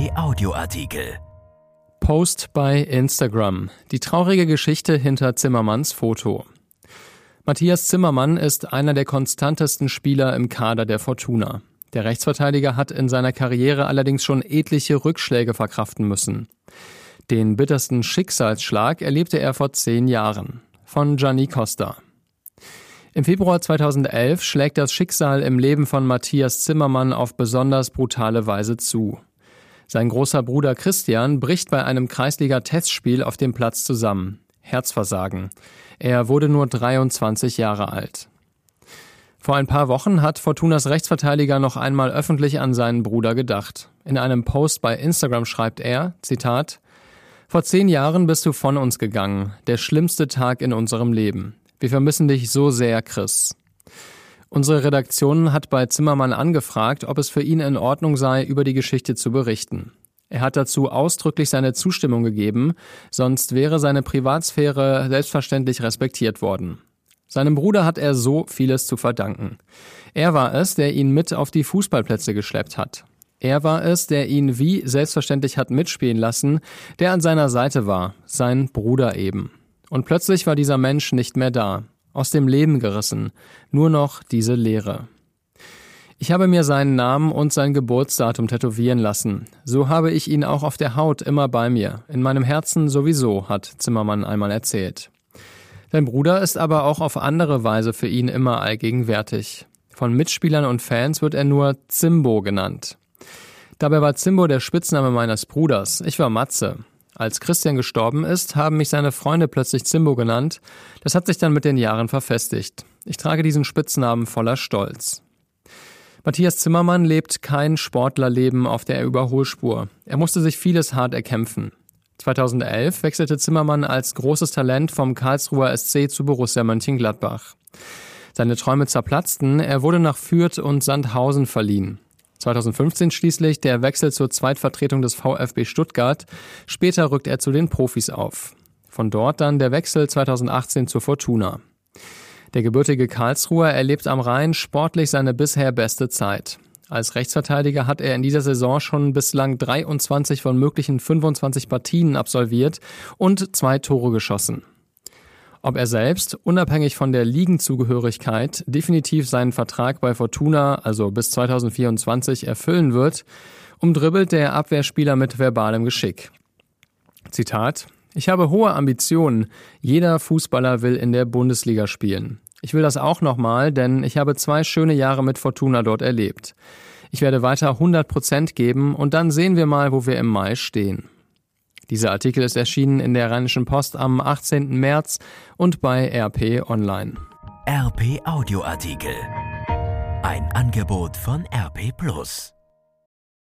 RP Audioartikel. Post bei Instagram. Die traurige Geschichte hinter Zimmermanns Foto. Matthias Zimmermann ist einer der konstantesten Spieler im Kader der Fortuna. Der Rechtsverteidiger hat in seiner Karriere allerdings schon etliche Rückschläge verkraften müssen. Den bittersten Schicksalsschlag erlebte er vor zehn Jahren. Von Gianni Costa. Im Februar 2011 schlägt das Schicksal im Leben von Matthias Zimmermann auf besonders brutale Weise zu. Sein großer Bruder Christian bricht bei einem Kreisliga-Testspiel auf dem Platz zusammen. Herzversagen. Er wurde nur 23 Jahre alt. Vor ein paar Wochen hat Fortunas Rechtsverteidiger noch einmal öffentlich an seinen Bruder gedacht. In einem Post bei Instagram schreibt er, Zitat, Vor zehn Jahren bist du von uns gegangen, der schlimmste Tag in unserem Leben. Wir vermissen dich so sehr, Chris. Unsere Redaktion hat bei Zimmermann angefragt, ob es für ihn in Ordnung sei, über die Geschichte zu berichten. Er hat dazu ausdrücklich seine Zustimmung gegeben, sonst wäre seine Privatsphäre selbstverständlich respektiert worden. Seinem Bruder hat er so vieles zu verdanken. Er war es, der ihn mit auf die Fußballplätze geschleppt hat. Er war es, der ihn wie selbstverständlich hat mitspielen lassen, der an seiner Seite war, sein Bruder eben. Und plötzlich war dieser Mensch nicht mehr da, aus dem Leben gerissen, nur noch diese Leere. Ich habe mir seinen Namen und sein Geburtsdatum tätowieren lassen. So habe ich ihn auch auf der Haut immer bei mir, in meinem Herzen sowieso, hat Zimmermann einmal erzählt. Sein Bruder ist aber auch auf andere Weise für ihn immer allgegenwärtig. Von Mitspielern und Fans wird er nur Zimbo genannt. Dabei war Zimbo der Spitzname meines Bruders. Ich war Matze. Als Christian gestorben ist, haben mich seine Freunde plötzlich Zimbo genannt. Das hat sich dann mit den Jahren verfestigt. Ich trage diesen Spitznamen voller Stolz. Matthias Zimmermann lebt kein Sportlerleben auf der Überholspur. Er musste sich vieles hart erkämpfen. 2011 wechselte Zimmermann als großes Talent vom Karlsruher SC zu Borussia Mönchengladbach. Seine Träume zerplatzten, er wurde nach Fürth und Sandhausen verliehen. 2015 schließlich der Wechsel zur Zweitvertretung des VfB Stuttgart. Später rückt er zu den Profis auf. Von dort dann der Wechsel 2018 zur Fortuna. Der gebürtige Karlsruher erlebt am Rhein sportlich seine bisher beste Zeit. Als Rechtsverteidiger hat er in dieser Saison schon bislang 23 von möglichen 25 Partien absolviert und zwei Tore geschossen. Ob er selbst, unabhängig von der Ligenzugehörigkeit, definitiv seinen Vertrag bei Fortuna, also bis 2024, erfüllen wird, umdribbelt der Abwehrspieler mit verbalem Geschick. Zitat Ich habe hohe Ambitionen. Jeder Fußballer will in der Bundesliga spielen. Ich will das auch nochmal, denn ich habe zwei schöne Jahre mit Fortuna dort erlebt. Ich werde weiter 100 Prozent geben und dann sehen wir mal, wo wir im Mai stehen. Dieser Artikel ist erschienen in der Rheinischen Post am 18. März und bei RP Online. RP Audioartikel. Ein Angebot von RP Plus.